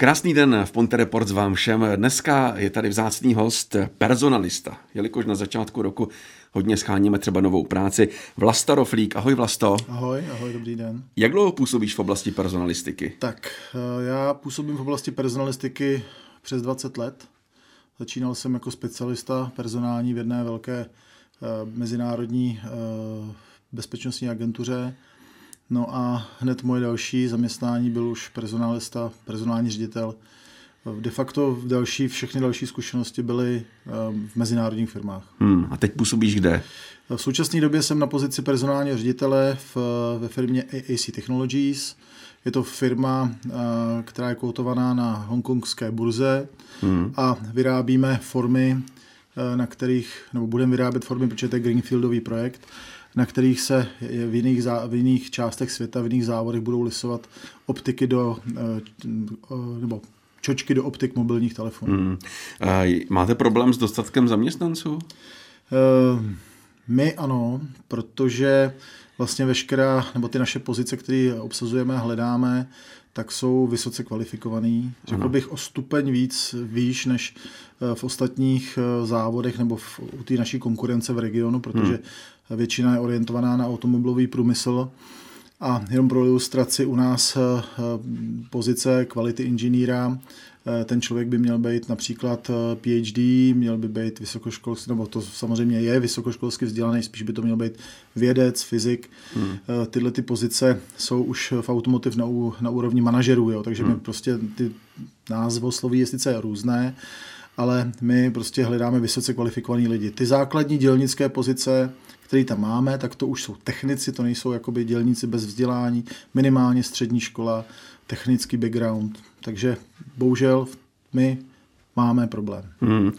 Krásný den v Ponte Reports vám všem. Dneska je tady vzácný host, personalista. Jelikož na začátku roku hodně scháníme třeba novou práci. Vlasta Roflík. Ahoj Vlasto. Ahoj, ahoj, dobrý den. Jak dlouho působíš v oblasti personalistiky? Tak, eh, já působím v oblasti personalistiky přes 20 let. Začínal jsem jako specialista personální v jedné velké eh, mezinárodní eh, bezpečnostní agentuře. No a hned moje další zaměstnání byl už personalista, personální ředitel. De facto v další, všechny další zkušenosti byly v mezinárodních firmách. Hmm, a teď působíš kde? V současné době jsem na pozici personálního ředitele v, ve firmě AC Technologies. Je to firma, která je koutovaná na hongkongské burze hmm. a vyrábíme formy, na kterých, nebo budeme vyrábět formy, protože to je Greenfieldový projekt, na kterých se v jiných, zá, v jiných částech světa, v jiných závodech budou lisovat optiky do, nebo čočky do optik mobilních telefonů. Hmm. Máte problém s dostatkem zaměstnanců? Uh, my ano, protože vlastně veškerá, nebo ty naše pozice, které obsazujeme a hledáme, tak jsou vysoce kvalifikovaný. Řekl bych o stupeň víc výš než eh, v ostatních eh, závodech nebo v, u té naší konkurence v regionu, protože hmm. Většina je orientovaná na automobilový průmysl. A jenom pro ilustraci u nás eh, pozice kvality inženýra Eh, ten člověk by měl být například eh, PhD, měl by být vysokoškolský, nebo to samozřejmě je vysokoškolsky vzdělaný, spíš by to měl být vědec, fyzik. Hmm. Tyhle ty pozice jsou už v automotiv na, na úrovni manažerů, jo, takže hmm. my prostě ty názvosloví je sice různé, ale my prostě hledáme vysoce kvalifikovaný lidi. Ty základní dělnické pozice, které tam máme, tak to už jsou technici, to nejsou jakoby dělníci bez vzdělání, minimálně střední škola, technický background. Takže bohužel my máme problém. Hmm.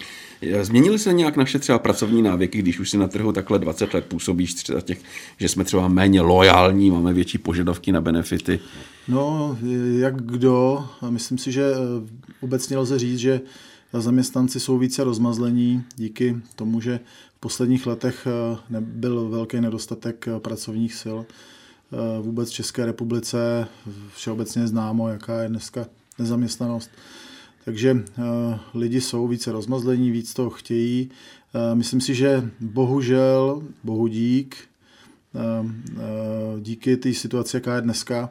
Změnily se nějak naše třeba pracovní návyky, když už si na trhu takhle 20 let působíš, třeba těch, že jsme třeba méně lojální, máme větší požadavky na benefity? No, jak kdo. Myslím si, že eh, obecně lze říct, že zaměstnanci jsou více rozmazlení díky tomu, že v posledních letech eh, nebyl velký nedostatek eh, pracovních sil. Vůbec v České republice všeobecně známo, jaká je dneska nezaměstnanost. Takže lidi jsou více rozmazlení, víc toho chtějí. Myslím si, že bohužel, bohu dík, díky té situaci, jaká je dneska,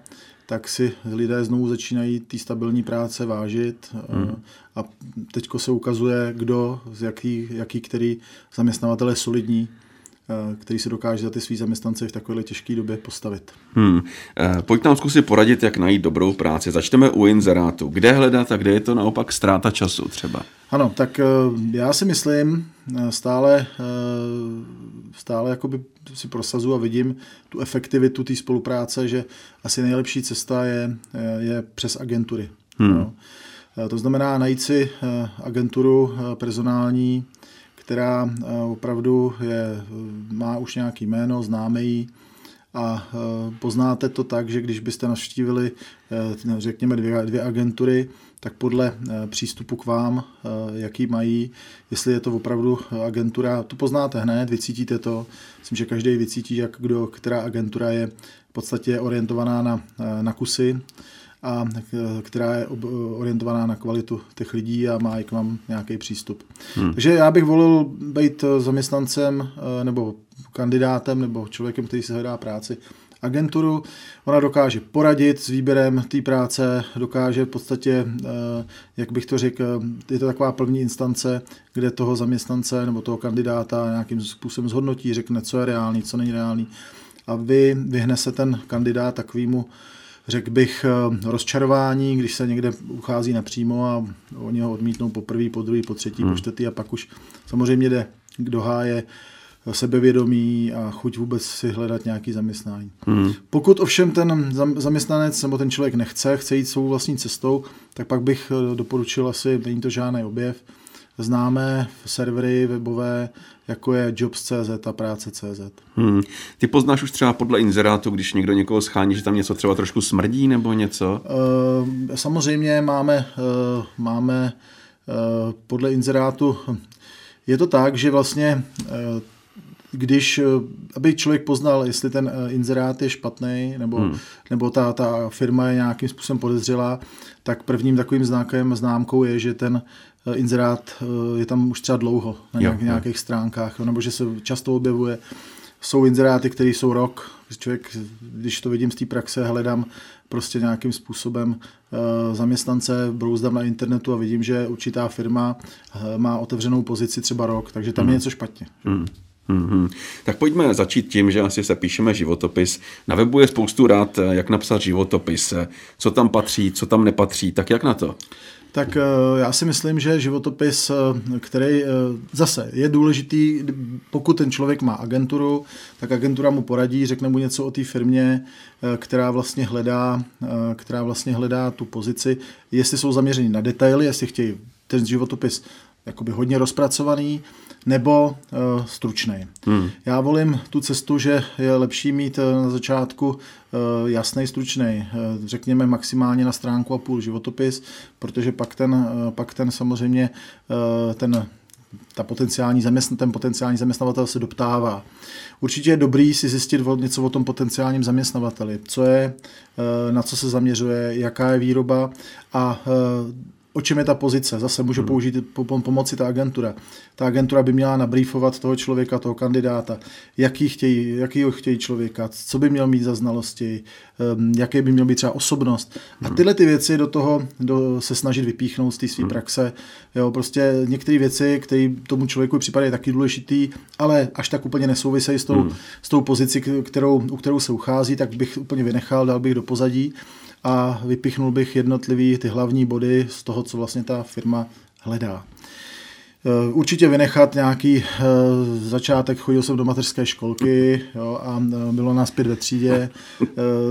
tak si lidé znovu začínají té stabilní práce vážit hmm. a teďko se ukazuje, kdo, z jaký, jaký který zaměstnavatel je solidní Eh, který se dokáže za ty svý zaměstnance v takové těžké době postavit. Hmm. Eh, pojď nám zkusit poradit, jak najít dobrou práci. Začneme u inzerátu. Kde hledat a kde je to naopak ztráta času třeba? Ano, tak eh, já si myslím, stále, stále jakoby si prosazu a vidím tu efektivitu té spolupráce, že asi nejlepší cesta je, je přes agentury. Hmm. No. To znamená najít si agenturu personální, která eh, opravdu je, má už nějaký jméno, známe ji a eh, poznáte to tak, že když byste navštívili, eh, řekněme, dvě, dvě agentury, tak podle přístupu k vám, jaký mají, jestli je to opravdu agentura, to poznáte hned, vycítíte to. Myslím, že každý vycítí, jak kdo, která agentura je v podstatě orientovaná na, na kusy a která je orientovaná na kvalitu těch lidí a má i k vám nějaký přístup. Hmm. Takže já bych volil být zaměstnancem eh, nebo kandidátem nebo člověkem, který si hledá práci agenturu. Ona dokáže poradit s výběrem té práce, dokáže v podstatě, eh, jak bych to řekl, je to taková první instance, kde toho zaměstnance nebo toho kandidáta nějakým způsobem zhodnotí, řekne, co je reálný, co není reálný. A vy vyhne se ten kandidát takovému řekl bych, eh, rozčarování, když se někde uchází napřímo a oni ho odmítnou po první, po druhý, po třetí, hmm. po čtvrtý a pak už samozřejmě jde k doháje sebevědomí a chuť vůbec si hledat nějaký zaměstnání. Hmm. Pokud ovšem ten zaměstnanec nebo ten člověk nechce, chce jít svou vlastní cestou, tak pak bych eh, doporučil asi, není to žádný objev, známe servery webové, jako je jobs.cz a práce.cz. Hmm. Ty poznáš už třeba podle inzerátu, když někdo někoho schání, že tam něco třeba trošku smrdí nebo něco? Uh, samozřejmě máme, uh, máme uh, podle inzerátu, je to tak, že vlastně uh, když, aby člověk poznal, jestli ten inzerát je špatný, nebo, hmm. nebo ta, ta firma je nějakým způsobem podezřelá, tak prvním takovým znakem, známkou je, že ten inzerát je tam už třeba dlouho na nějak, jo, nějakých jo. stránkách, nebo že se často objevuje. Jsou inzeráty, které jsou rok. Člověk, když to vidím z té praxe, hledám prostě nějakým způsobem zaměstnance, brouzdám na internetu a vidím, že určitá firma má otevřenou pozici třeba rok, takže tam mm. je něco špatně. Mm. Mm-hmm. Tak pojďme začít tím, že asi se píšeme životopis. Na webu je spoustu rád, eh, jak napsat životopis, co tam patří, co tam nepatří, tak jak na to? Tak já si myslím, že životopis, který zase je důležitý, pokud ten člověk má agenturu, tak agentura mu poradí, řekne mu něco o té firmě, která vlastně hledá, která vlastně hledá tu pozici, jestli jsou zaměření na detaily, jestli chtějí ten životopis jakoby hodně rozpracovaný, nebo uh, stručný. Hmm. Já volím tu cestu, že je lepší mít uh, na začátku uh, jasný, stručný, uh, řekněme maximálně na stránku a půl životopis, protože pak ten, uh, pak ten samozřejmě uh, ten ta potenciální zaměstn, ten potenciální zaměstnavatel se doptává. Určitě je dobrý si zjistit něco o tom potenciálním zaměstnavateli, co je, na co se zaměřuje, jaká je výroba a o čem je ta pozice. Zase můžu hmm. použít po, pomoci ta agentura. Ta agentura by měla nabrýfovat toho člověka, toho kandidáta, jaký chtějí, jakýho chtějí člověka, co by měl mít za znalosti, um, jaké by měl být třeba osobnost. A hmm. tyhle ty věci do toho do, se snažit vypíchnout z té své hmm. praxe. Jo, prostě některé věci, které tomu člověku připadají taky důležitý, ale až tak úplně nesouvisejí s tou, s tou pozici, kterou, u kterou se uchází, tak bych úplně vynechal, dal bych do pozadí a vypichnul bych jednotlivý ty hlavní body z toho, co vlastně ta firma hledá. Eh, určitě vynechat nějaký eh, začátek, chodil jsem do mateřské školky jo, a eh, bylo nás pět ve třídě,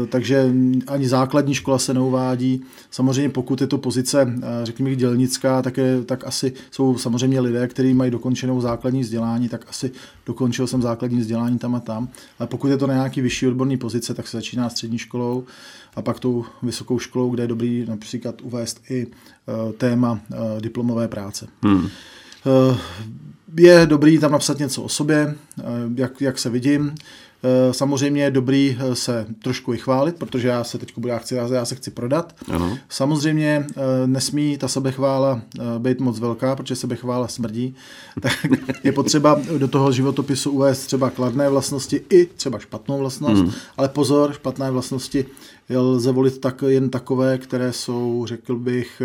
takže ani základní škola se neuvádí. Samozřejmě pokud je to pozice, řekněme, dělnická, tak, je, tak asi jsou samozřejmě lidé, kteří mají dokončenou základní vzdělání, tak asi dokončil jsem základní vzdělání tam a tam. Ale pokud je to na nějaký vyšší odborný pozice, tak se začíná střední školou a pak tou vysokou školou, kde je dobrý například uvést i téma diplomové práce. Hmm. Eh, je dobrý tam napsat něco o sobě, eh, jak, jak se vidím. Eh, samozřejmě je dobrý se trošku i chválit, protože já se teď budu, já, chci, já se chci prodat. Ano. Samozřejmě nesmí ta sebechvála být moc velká, protože sebechvála smrdí. Tak je potřeba do toho životopisu uvést třeba kladné vlastnosti i třeba špatnou vlastnost, hmm. ale pozor, špatné vlastnosti lze volit tak, jen takové, které jsou, řekl bych,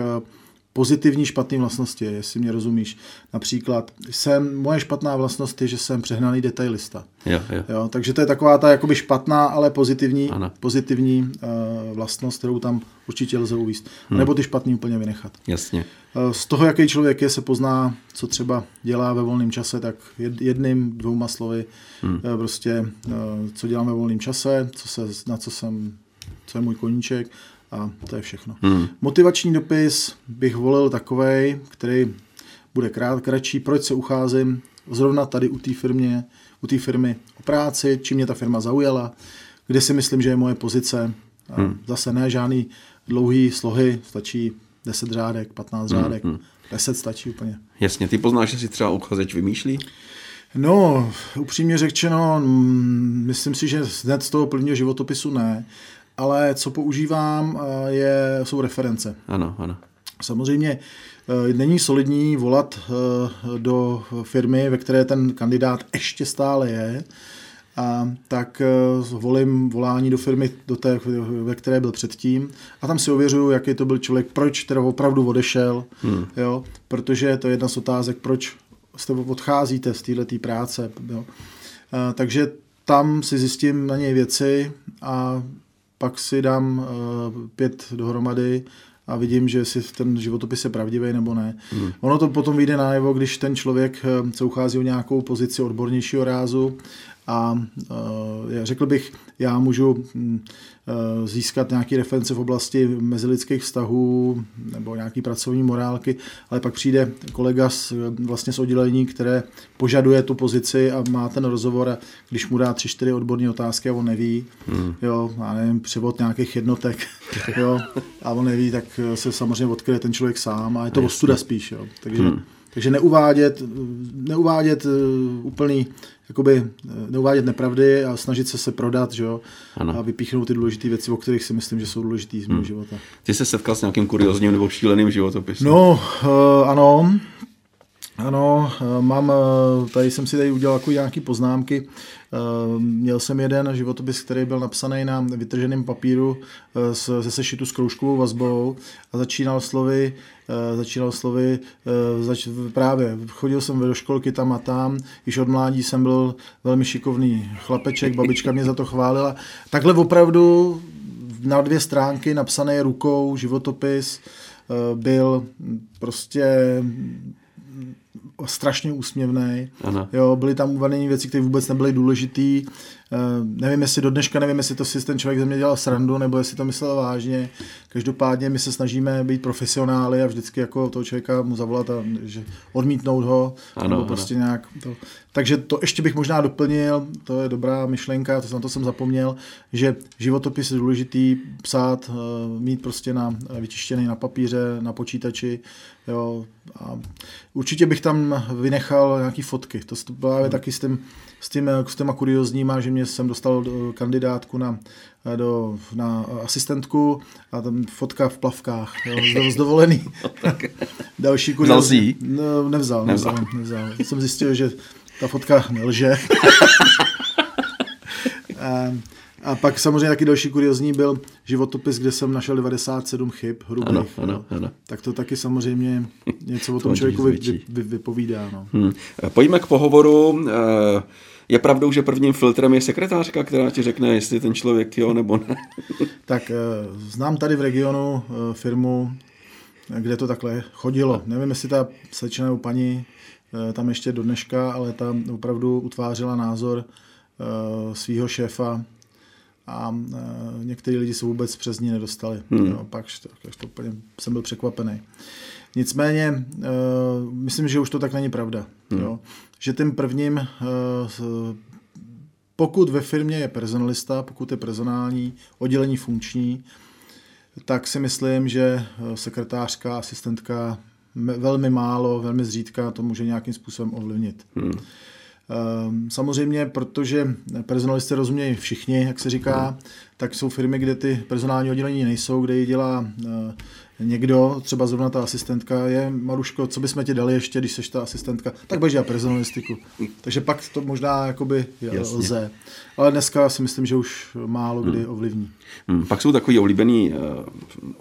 pozitivní špatné vlastnosti, jestli mě rozumíš. Například jsem, moje špatná vlastnost je, že jsem přehnaný detailista. Jo, jo. Jo, takže to je taková ta jakoby špatná, ale pozitivní, pozitivní uh, vlastnost, kterou tam určitě lze uvíst. Hmm. Nebo ty špatný úplně vynechat. Jasně. Uh, z toho, jaký člověk je, se pozná, co třeba dělá ve volném čase, tak jedným, dvouma slovy, hmm. uh, prostě, uh, co dělám ve volném čase, co se, na co jsem, co je můj koníček, a to je všechno. Hmm. Motivační dopis bych volil takový, který bude krát, kratší. Proč se ucházím zrovna tady u té firmě, u té firmy o práci, čím mě ta firma zaujala, kde si myslím, že je moje pozice. A hmm. Zase ne žádný dlouhý slohy, stačí 10 řádek, 15 hmm, řádek, hmm. 10 stačí úplně. Jasně, ty poznáš, že si třeba uchazeč vymýšlí? No, upřímně řečeno, myslím si, že hned z toho prvního životopisu ne ale co používám, eh, je, jsou reference. Ano, ano. Samozřejmě eh, není solidní volat eh, do firmy, ve které ten kandidát ještě stále je, a tak volím volání do firmy, do té, ve které byl předtím a tam si ověřuju, jaký to byl člověk, proč teda opravdu odešel, hmm. jo, protože to je jedna z otázek, proč jste odcházíte z této práce. Jo. A, takže tam si zjistím na něj věci a pak si dám uh, pět dohromady a vidím, že si ten životopis je pravdivý nebo ne. Hmm. Ono to potom vyjde najevo, když ten člověk eh, se uchází o nějakou pozici odbornějšího rázu a uh, řekl bych, já můžu hm, získat nějaké reference v oblasti mezilidských vztahů nebo nějaký pracovní morálky, ale pak přijde kolega z, vlastně z oddělení, které požaduje tu pozici a má ten rozhovor a když mu dá tři, čtyři odborné otázky a on neví, hmm. jo, já nevím, převod nějakých jednotek, jo, a on neví, tak se samozřejmě odkryje ten člověk sám a je to ostuda spíš, jo, takže hmm Takže neuvádět, neuvádět úplný, jakoby neuvádět nepravdy a snažit se se prodat, že jo? Ano. a vypíchnout ty důležité věci, o kterých si myslím, že jsou důležité z mého hmm. života. Ty se setkal s nějakým kuriozním nebo šíleným životopisem? No, uh, ano, ano, mám, tady jsem si tady udělal jako nějaký poznámky. Měl jsem jeden životopis, který byl napsaný na vytrženém papíru ze sešitu s kroužkovou vazbou a začínal slovy, začínal slovy zač, právě chodil jsem do školky tam a tam, již od mládí jsem byl velmi šikovný chlapeček, babička mě za to chválila. Takhle opravdu na dvě stránky napsané rukou životopis byl prostě strašně úsměvný. Jo, byly tam uvedené věci, které vůbec nebyly důležité. Uh, nevím, jestli do dneška, nevím, jestli to si ten člověk ze mě dělal srandu, nebo jestli to myslel vážně. Každopádně my se snažíme být profesionály a vždycky jako toho člověka mu zavolat a že odmítnout ho. Ano, nebo prostě ano. nějak to. Takže to ještě bych možná doplnil, to je dobrá myšlenka, to na to jsem zapomněl, že životopis je důležitý psát, uh, mít prostě na, vytištěný na papíře, na počítači, jo, a určitě bych tam vynechal nějaký fotky. To právě hmm. taky s, tím, s, tím, s těma kuriozníma, že mě jsem dostal kandidátku na, do, na asistentku a tam fotka v plavkách, jo, z dovolený. Další kuriozní. No, nevzal, nevzal, nevzal, nevzal. Jsem zjistil, že ta fotka nelže. a, a pak samozřejmě taky další kuriozní byl životopis, kde jsem našel 97 chyb hrubých. Ano, ano, ano. Tak to taky samozřejmě něco o tom člověku vy, vy, vypovídá. No. Hmm. Pojďme k pohovoru. Eh, je pravdou, že prvním filtrem je sekretářka, která ti řekne, jestli ten člověk jo nebo ne? tak eh, znám tady v regionu eh, firmu, kde to takhle chodilo. Nevím, jestli ta slečna nebo paní tam ještě do dneška, ale tam opravdu utvářela názor svého šéfa a e, některý lidi se vůbec přes ní nedostali. Hmm. Jo, pak tak to úplně jsem byl překvapený. Nicméně, myslím, že už to tak není pravda. Hmm. Jo? Že tím prvním, pokud ve firmě je personalista, pokud je personální, oddělení funkční, tak si myslím, že sekretářka, asistentka velmi málo, velmi zřídka to může nějakým způsobem ovlivnit. Hmm. Ehm, samozřejmě, protože personalisty rozumějí všichni, jak se říká, tak jsou firmy, kde ty personální oddělení nejsou, kde ji dělá eh, někdo, třeba zrovna ta asistentka, je Maruško, co bychom ti dali ještě, když seš ta asistentka, tak budeš dělat personalistiku. Takže pak to možná jakoby Jasně. lze. Ale dneska si myslím, že už málo kdy hmm. ovlivní. Hmm. Pak jsou takové oblíbené uh,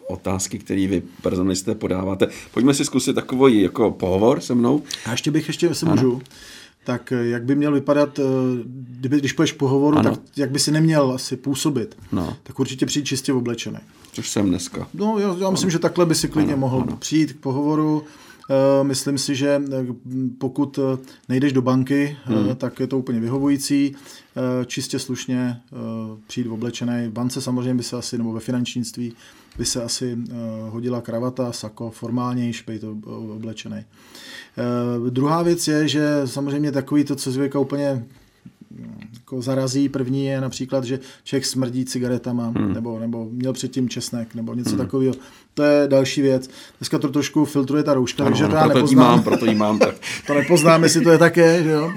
otázky, které vy personalisté podáváte. Pojďme si zkusit takový jako pohovor se mnou. A ještě bych, ještě se můžu, tak eh, jak by měl vypadat, eh, kdyby, když půjdeš pohovoru, ano. tak jak by si neměl asi působit, no. tak určitě přijít čistě oblečený. Což jsem dneska. No, já, já myslím, že takhle by si klidně ano, mohl ano. přijít k pohovoru. Uh, myslím si, že pokud nejdeš do banky, hmm. tak je to úplně vyhovující. Čistě slušně přijít oblečený. V bance samozřejmě by se asi, nebo ve finančnictví, by se asi hodila kravata, sako, formálnější, být oblečený. Uh, Uh, druhá věc je, že samozřejmě takový to, co zvěka úplně jako zarazí. První je například, že člověk smrdí cigaretama, hmm. nebo, nebo měl předtím česnek, nebo něco hmm. takového. To je další věc. Dneska to trošku filtruje ta rouška, ano, takže to já proto nepoznám. Jí mám, proto jí mám. Tak. to nepoznám, jestli to je také. Že jo?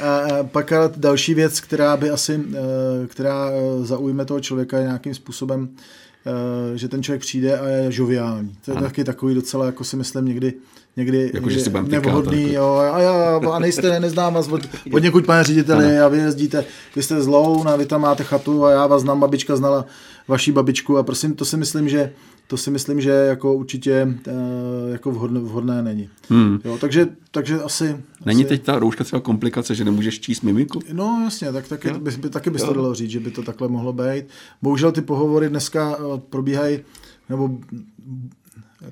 A, pak další věc, která by asi, eh, která zaujme toho člověka nějakým způsobem, eh, že ten člověk přijde a je žoviální. To je ano. taky takový docela, jako si myslím, někdy někdy, jako, někdy že nevhodný. Jo, a, já, a nejste, neznám vás od, od někud, pane řediteli, a vy jezdíte, vy jste z Loun a vy tam máte chatu a já vás znám, babička znala vaší babičku a prosím, to si myslím, že to si myslím, že jako určitě uh, jako vhodné, vhodné není. Hmm. Jo, takže, takže asi... Není asi... teď ta rouška třeba komplikace, že nemůžeš číst mimiku? No jasně, tak taky, by, by, taky bys to dalo říct, že by to takhle mohlo být. Bohužel ty pohovory dneska eh, probíhají, nebo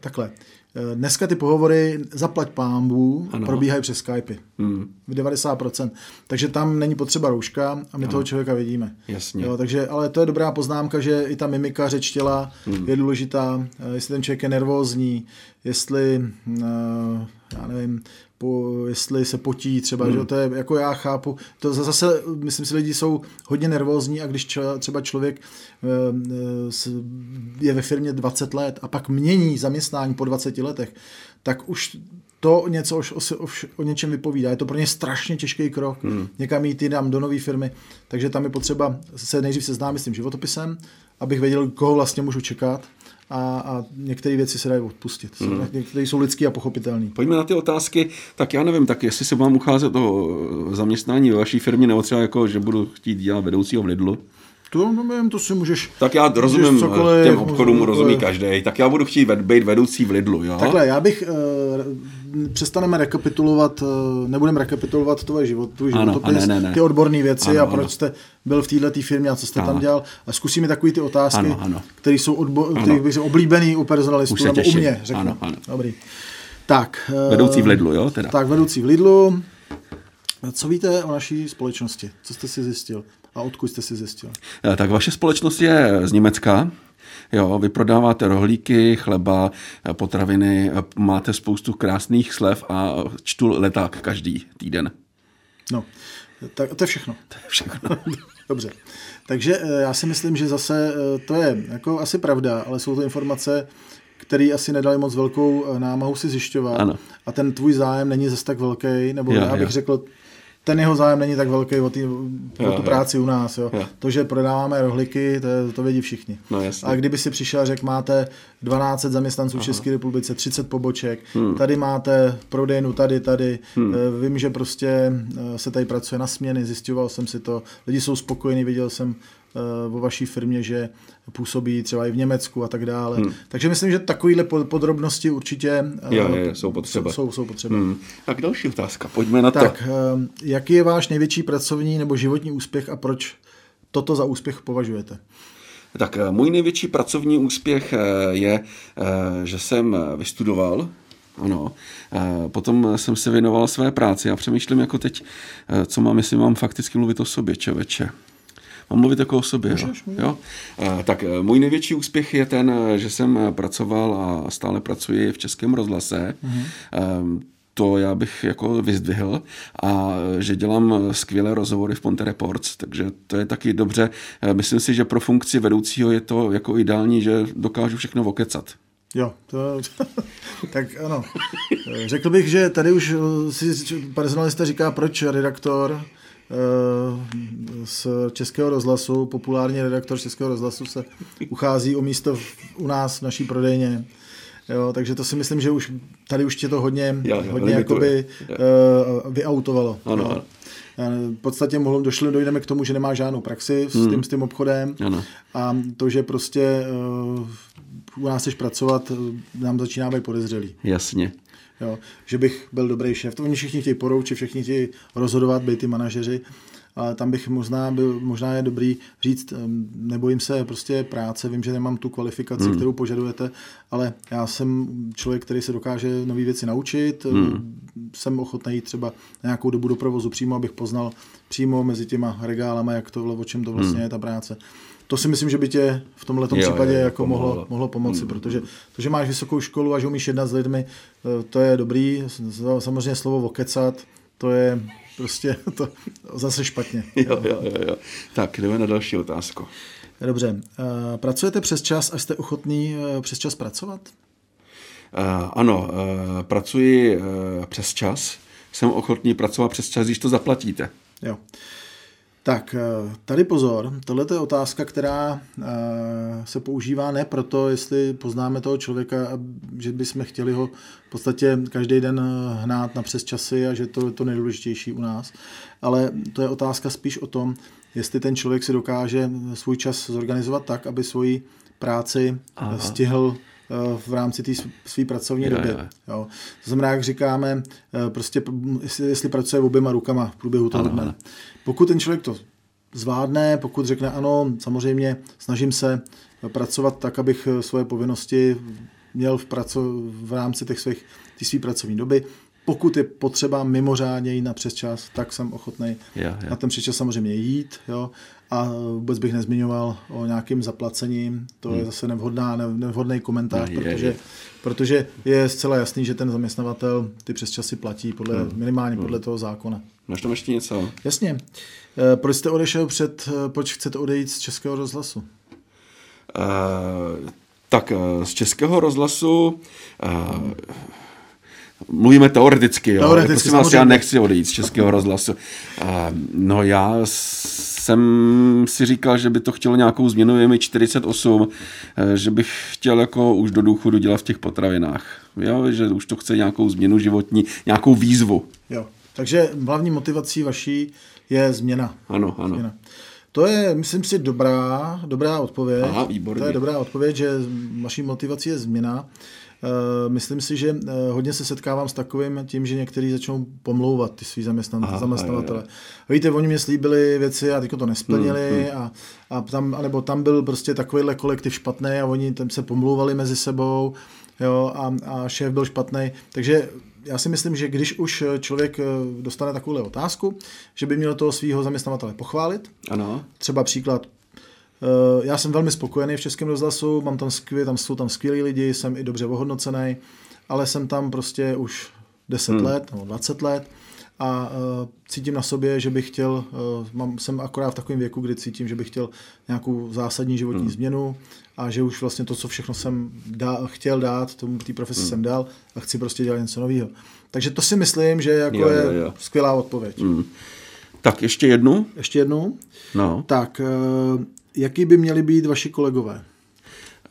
takhle. Eh, dneska ty pohovory zaplať pámbu probíhají přes Skype. Hmm. V 90%. Takže tam není potřeba rouška a my ano. toho člověka vidíme. Jasně. Jo, takže, ale to je dobrá poznámka, že i ta mimika, řeč těla hmm. je důležitá. Eh, jestli ten člověk je nervózní, jestli, eh, já nevím, po, jestli se potí třeba, hmm. že to je, jako já chápu, to zase, myslím si, lidi jsou hodně nervózní a když třeba člověk je ve firmě 20 let a pak mění zaměstnání po 20 letech, tak už to něco o, o, o něčem vypovídá. Je to pro ně strašně těžký krok, hmm. někam jít jinam do nové firmy, takže tam je potřeba se nejdřív seznámit s tím životopisem, abych věděl, koho vlastně můžu čekat a, a některé věci se dají odpustit. Hmm. Některé jsou lidské a pochopitelné. Pojďme na ty otázky. Tak já nevím, tak jestli se vám ucházet o zaměstnání ve vaší firmě, nebo třeba jako, že budu chtít dělat vedoucího v Lidlu, to nevím, to si můžeš... Tak já rozumím, cokoliv, těm obchodům rozumí každý. Tak já budu chtít být vedoucí v Lidlu, jo? Takhle, já bych... Uh, přestaneme rekapitulovat, uh, nebudeme rekapitulovat tvoje život, tvůj ano, životopis, ne, ne, ne. ty odborné věci ano, a proč ano. jste byl v této firmě a co jste ano. tam dělal. A zkusíme takové ty otázky, které jsou odbo- který oblíbený u personalistů, nebo u mě, řeknu. Ano, ano. Dobrý. Tak. Vedoucí v Lidlu, jo? Teda. Tak, vedoucí v Lidlu. Co víte o naší společnosti? Co jste si zjistil? A odkud jste si zjistil? Eh, tak vaše společnost je z Německa. Jo, vy prodáváte rohlíky, chleba, eh, potraviny, eh, máte spoustu krásných slev a čtu leták každý týden. No, tak to je všechno. To je všechno. Dobře. Takže já si myslím, že zase to je jako asi pravda, ale jsou to informace, který asi nedali moc velkou námahu si zjišťovat. Ano. A ten tvůj zájem není zase tak velký, nebo já, já bych jo. řekl, ten jeho zájem není tak velký o, tý, o tu práci u nás. Jo. Jo. To, že prodáváme rohliky, to, to vědí všichni. No, a kdyby si přišel a řekl, máte 12 zaměstnanců v České republice, 30 poboček, hmm. tady máte prodejnu, tady, tady, hmm. Eh, vím, že prostě eh, se tady pracuje na směny, zjišťoval jsem si to, lidi jsou spokojení, viděl jsem Eh, vo vaší firmě, že působí třeba i v Německu a tak dále. Hmm. Takže myslím, že takovéhle podrobnosti určitě jo, je, jsou potřeba. Jsou, jsou potřeba. Hmm. Tak další otázka, pojďme na tak, to. Tak, jaký je váš největší pracovní nebo životní úspěch a proč toto za úspěch považujete? Tak eh, můj největší pracovní úspěch je, že jsem vystudoval ano. Potom jsem se věnoval své práci a přemýšlím jako teď, co mám, jestli mám fakticky mluvit o sobě, čověče. Mám mluvit jako o sobě. Můžeš, jo? jo? Tak můj největší úspěch je ten, že jsem pracoval a stále pracuji v Českém rozhlase. Mm-hmm to já bych jako vyzdvihl a že dělám skvělé rozhovory v Ponte Reports, takže to je taky dobře. E, myslím si, že pro funkci vedoucího je to jako ideální, že dokážu všechno okecat. Jo, to, tak ano. Řekl bych, že tady už si personalista říká, proč redaktor Eh, z Českého rozhlasu, populární redaktor Českého rozhlasu se uchází o místo u nás v naší prodejně. Jo, takže to si myslím, že už tady už tě to hodně, jo, jo, hodně jakoby, jo. Uh, vyautovalo. Ano, ano. V podstatě mohlo, došli, dojdeme k tomu, že nemá žádnou praxi s, hmm. tím, s tím obchodem ano. a to, že prostě uh, u nás chceš pracovat, nám začíná být podezřelý. Jasně. Jo, že bych byl dobrý šéf. To oni všichni chtějí poroučit, všichni chtějí rozhodovat, být ty manažeři. Ale tam bych možná, byl, možná je dobrý říct, nebojím se prostě práce, vím, že nemám tu kvalifikaci, hmm. kterou požadujete, ale já jsem člověk, který se dokáže nové věci naučit, hmm. jsem ochotný jít třeba na nějakou dobu do provozu přímo, abych poznal přímo mezi těma regálama, jak to, o čem to vlastně hmm. je ta práce to si myslím, že by tě v tomhle případě jo, jako mohlo, mohlo pomoci, mm. protože to, že máš vysokou školu a že umíš jednat s lidmi, eh, to je dobrý. Samozřejmě slovo vokecat, to je prostě to zase špatně. Jo, jo, jo, jo. Tak, jdeme na další otázku. Dobře. Eh, pracujete přes čas a jste ochotný eh, přes čas pracovat? Ano, pracuji přes čas. Jsem ochotný pracovat přes čas, když to zaplatíte. Jo. Tak, eh, tady pozor, tohle je otázka, která eh, se používá ne proto, jestli poznáme toho člověka, že bychom chtěli ho v podstatě každý den eh, hnát na přes časy a že to je to nejdůležitější u nás, ale to je otázka spíš o tom, jestli ten člověk si dokáže svůj čas zorganizovat tak, aby svoji práci Aha. stihl v rámci té své pracovní doby. Jo. Jo. To znamená, jak říkáme, prostě jestli, jestli pracuje oběma rukama v průběhu toho dne. Pokud ten člověk to zvládne, pokud řekne ano, samozřejmě snažím se pracovat tak, abych svoje povinnosti měl v, praco- v rámci těch svých, své pracovní doby. Pokud je potřeba mimořádně jít na přesčas, tak jsem ochotný na ten přesčas samozřejmě jít. Jo? A vůbec bych nezmiňoval o nějakým zaplacením. To hmm. je zase nevhodná, nevhodný komentář, je, protože, je. protože je zcela jasný, že ten zaměstnavatel ty přesčasy platí podle, hmm. minimálně podle hmm. toho zákona. Máš tam ještě něco? Jasně. Eh, proč jste odešel před, eh, proč chcete odejít z Českého rozhlasu? Uh, tak z Českého rozhlasu uh, mluvíme teoreticky, jo. Teoreticky, Prosím vás, já samozřejmě. nechci odejít z Českého rozhlasu. No já jsem si říkal, že by to chtělo nějakou změnu, je mi 48, eh, že bych chtěl jako už do důchodu dělat v těch potravinách. Jo, že už to chce nějakou změnu životní, nějakou výzvu. Jo. Takže hlavní motivací vaší je změna. Ano, ano. změna. To je, myslím si, dobrá, dobrá odpověď. Aha, výborně. To je dobrá odpověď, že vaší motivací je změna. Eh, Myslím si, že eh, hodně se setkávám s takovým tím, že někteří začnou pomlouvat ty svý zaměstnan- Aha, zaměstnavatele. Víte, oni mě slíbili věci a teď to nesplnili Hmm, a, a tam, anebo tam byl prostě takovýhle kolektiv špatný a oni tam se pomlouvali mezi sebou jo, a, a šéf byl špatný. Takže já si myslím, že když už člověk eh, dostane takovouhle otázku, že by měl toho svého zaměstnavatele pochválit, Ano. Třeba příklad, eh, já jsem velmi spokojený v Českém rozhlasu, mám tam, skvěl, tam jsou tam skvělí lidi, jsem i dobře ohodnocený, ale jsem tam prostě už 10 hmm. let nebo 20 let a uh, cítím na sobě, že bych chtěl, uh, mám, jsem akorát v takovém věku, kdy cítím, že bych chtěl nějakou zásadní životní hmm. změnu a že už vlastně to, co všechno jsem dá, chtěl dát, tomu té profesi hmm. jsem dal a chci prostě dělat něco nového. Takže to si myslím, že jako Jo, je jo, jo. skvělá odpověď. Hmm. Tak ještě jednu. Ještě jednou. No. Tak, eh, jaký by měli být vaši kolegové?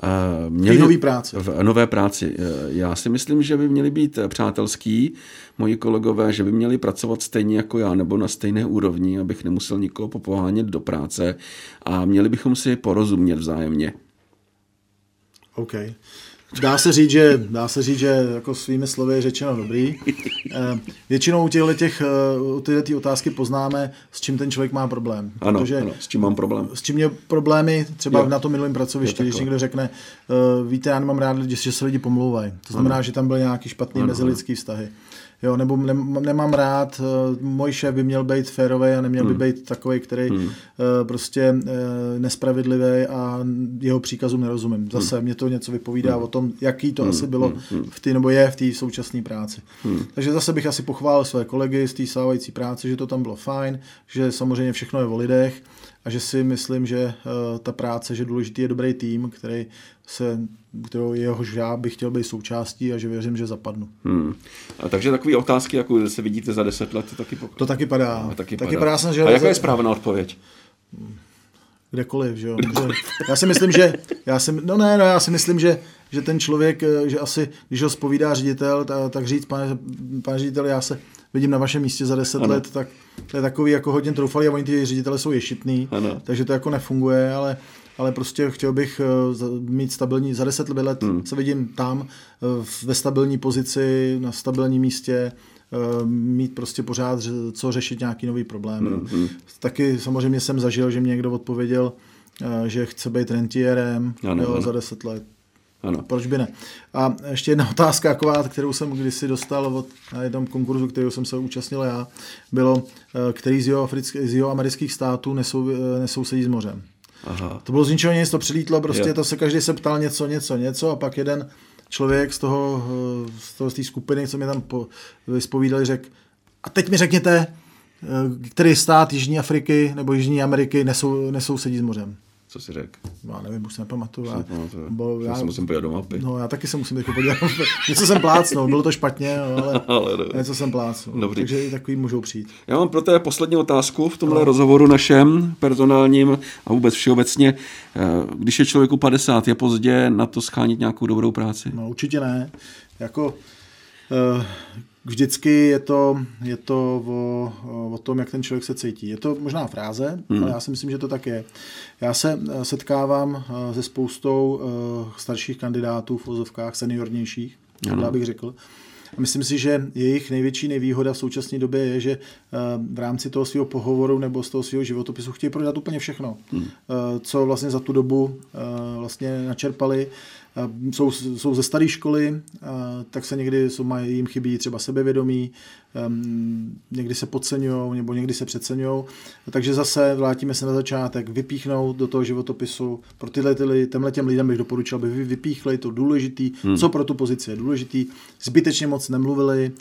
Uh, měli, V nový práci. V nové práci. Eh, Já si myslím, že by měli být eh, přátelský, moji kolegové, že by měli pracovat stejně jako já, nebo na stejné úrovni, abych nemusel nikoho popohánět do práce a měli bychom si porozumět vzájemně. OK. Dá se říct, že, dá se říct, že jako svými slovy je řečeno dobrý. Eh, Většinou u těchto těch, eh, u tyhle ty otázky poznáme, s čím ten člověk má problém. Ano, Protože ano, s čím mám problém. s čím je problémy, třeba Jo. na tom minulém pracovišti, Jo, když někdo řekne, uh, víte, já nemám rád že se lidi pomlouvají. To znamená, že tam byly nějaký špatný Ano, mezilidský vztahy. Jo, nebo nem, nemám rád, uh, můj šéf by měl být férový a neměl Hmm. by být takový, který uh, prostě uh, nespravedlivý a jeho příkazům nerozumím. Zase Hmm. mě to něco vypovídá o tom, jaký to asi bylo v té, nebo je v té současné práci. Hmm. Takže zase bych asi pochválil své kolegy z té stávající práce, že to tam bylo fajn, že samozřejmě všechno je o lidech a že si myslím, že uh, ta práce, že důležitý je dobrý tým, který se, kterou jehož já bych chtěl být součástí a že věřím, že zapadnu. Hmm. A takže takové otázky, jako se vidíte za deset let, to taky pok... To taky padá. A taky, taky padá. padá jsem, že A jaká je správná odpověď? kdekoliv, že jo. Že, já si myslím, že, já si, no ne, no já si myslím, že, že ten člověk, eh, že asi, když ho spovídá ředitel, ta, tak říct, pane, pane ředitel, já se vidím na vašem místě za deset Ano. let, tak to je takový jako hodně troufalý a oni ty ředitele jsou ješitný, Ano. takže to jako nefunguje, ale ale prostě chtěl bych eh, mít stabilní, za deset let hmm. se vidím tam, eh, ve stabilní pozici, na stabilním místě, mít prostě pořád co řešit nějaký nový problém. Hmm. Taky samozřejmě jsem zažil, že mě někdo odpověděl, že chce být rentierem Ano, jo, ano. za deset let. Ano. Proč by ne? A ještě jedna otázka, taková, kterou jsem kdysi dostal od, na jednom konkurzu, kterého jsem se účastnil já, bylo, eh, který z jeho, z jeho amerických států nesou, eh, nesousedí s mořem. Aha. To bylo z ničeho nic, to přilítlo, prostě Jo. to se každý se ptal něco, něco, něco a pak jeden člověk z toho, eh, z toho z té skupiny, co mě tam po, vyspovídali, řekl, a teď mi řekněte, který stát Jižní Afriky nebo Jižní Ameriky nesou, nesousedí s mořem. Co si řekl? Já nevím, už se nepamatuju. Já, nepamatuju. bo, Já se musím podívat do mapy. No, já taky se musím teď podívat. něco jsem plácnul, bylo to špatně, ale, Ale dobrý. něco jsem plácnul. Dobrý. Takže i takový můžou přijít. Já mám pro té poslední otázku v tomhle no. rozhovoru našem personálním a vůbec všeobecně. Eh, Když je člověku 50, je pozdě na to schánit nějakou dobrou práci? No určitě ne. Jako eh, vždycky je to, je to o, o tom, jak ten člověk se cítí. Je to možná fráze, hmm. ale já si myslím, že to tak je. Já se eh, setkávám eh, se spoustou eh, starších kandidátů v vozovkách, seniornějších, Ano. já bych řekl. A myslím si, že jejich největší nevýhoda v současné době je, že v rámci toho svého pohovoru nebo z toho svého životopisu chtějí prodat úplně všechno, hmm. co vlastně za tu dobu vlastně načerpali. Eh, Jsou, jsou ze staré školy, eh, tak se někdy jsou, mají, jim chybí třeba sebevědomí, em, někdy se podceňují nebo někdy se přeceňují. Takže zase vrátíme se na začátek, vypíchnout do toho životopisu. Pro tyhle, tyhle těmhle těm lidem bych doporučil, aby vy vypíchli to důležitý, hmm. co pro tu pozici je důležitý. Zbytečně moc nemluvili.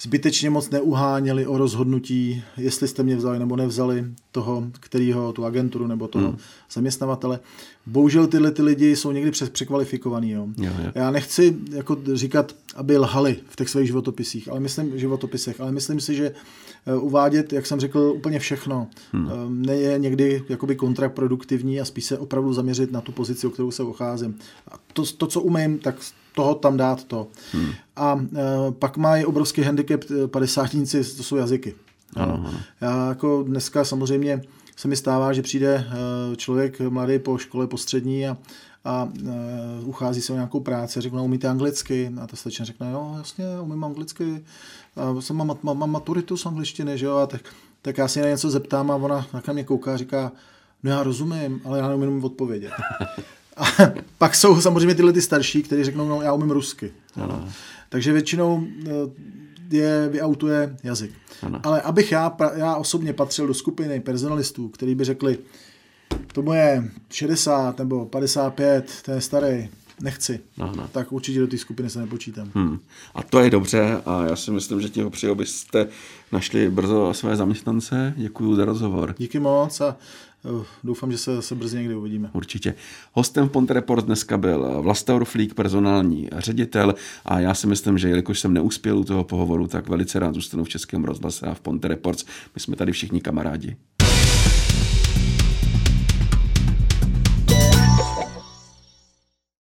Zbytečně moc neuháněli o rozhodnutí, jestli jste mě vzali nebo nevzali toho, kterýho, tu agenturu nebo toho hmm. zaměstnavatele. Bohužel tyhle ty lidi jsou někdy přes překvalifikovaný. Jo. Jo, jo. Já nechci jako říkat, aby lhali v těch svých životopisích, ale myslím, životopisech, ale myslím si, že eh, uvádět, jak jsem řekl, úplně všechno hmm. Eh, je někdy jakoby kontraproduktivní a spíš se opravdu zaměřit na tu pozici, o kterou se ocházím. A to, to co umím, tak toho tam dát to. Hmm. A e, pak má i obrovský handicap e, padesátníci, to jsou jazyky. Ano, ano. Já jako dneska samozřejmě se mi stává, že přijde e, člověk mladý po škole postřední a, a uh, uchází se o nějakou práci, řekne, no, umíte anglicky? A ta slečna řekne, jo, jasně, umím anglicky, a jsem mám, mám, mám maturitu z angličtiny, že jo, a tak, tak já si na něco zeptám a ona na mě kouká a říká, no já rozumím, ale já neumím odpovědět. A pak jsou samozřejmě tyhle ty starší, kteří řeknou, no já umím rusky. Ano. Takže většinou eh, je vyautuje jazyk. Ano. Ale abych já, já osobně patřil do skupiny personalistů, kteří by řekli, tomu je 60 nebo 55, to je starý, nechci, ano. tak určitě do té skupiny se nepočítám. Hmm. A to je dobře a já si myslím, že těch přijel byste našli brzo své zaměstnance. Děkuji za rozhovor. Díky moc a doufám, že se zase brzy někdy uvidíme. Určitě. Hostem v Ponte Report dneska byl Vlasta Orflík, personální ředitel a já si myslím, že jelikož jsem neuspěl u toho pohovoru, tak velice rád zůstanu v Českém rozhlase a v Ponte Reports. My jsme tady všichni kamarádi.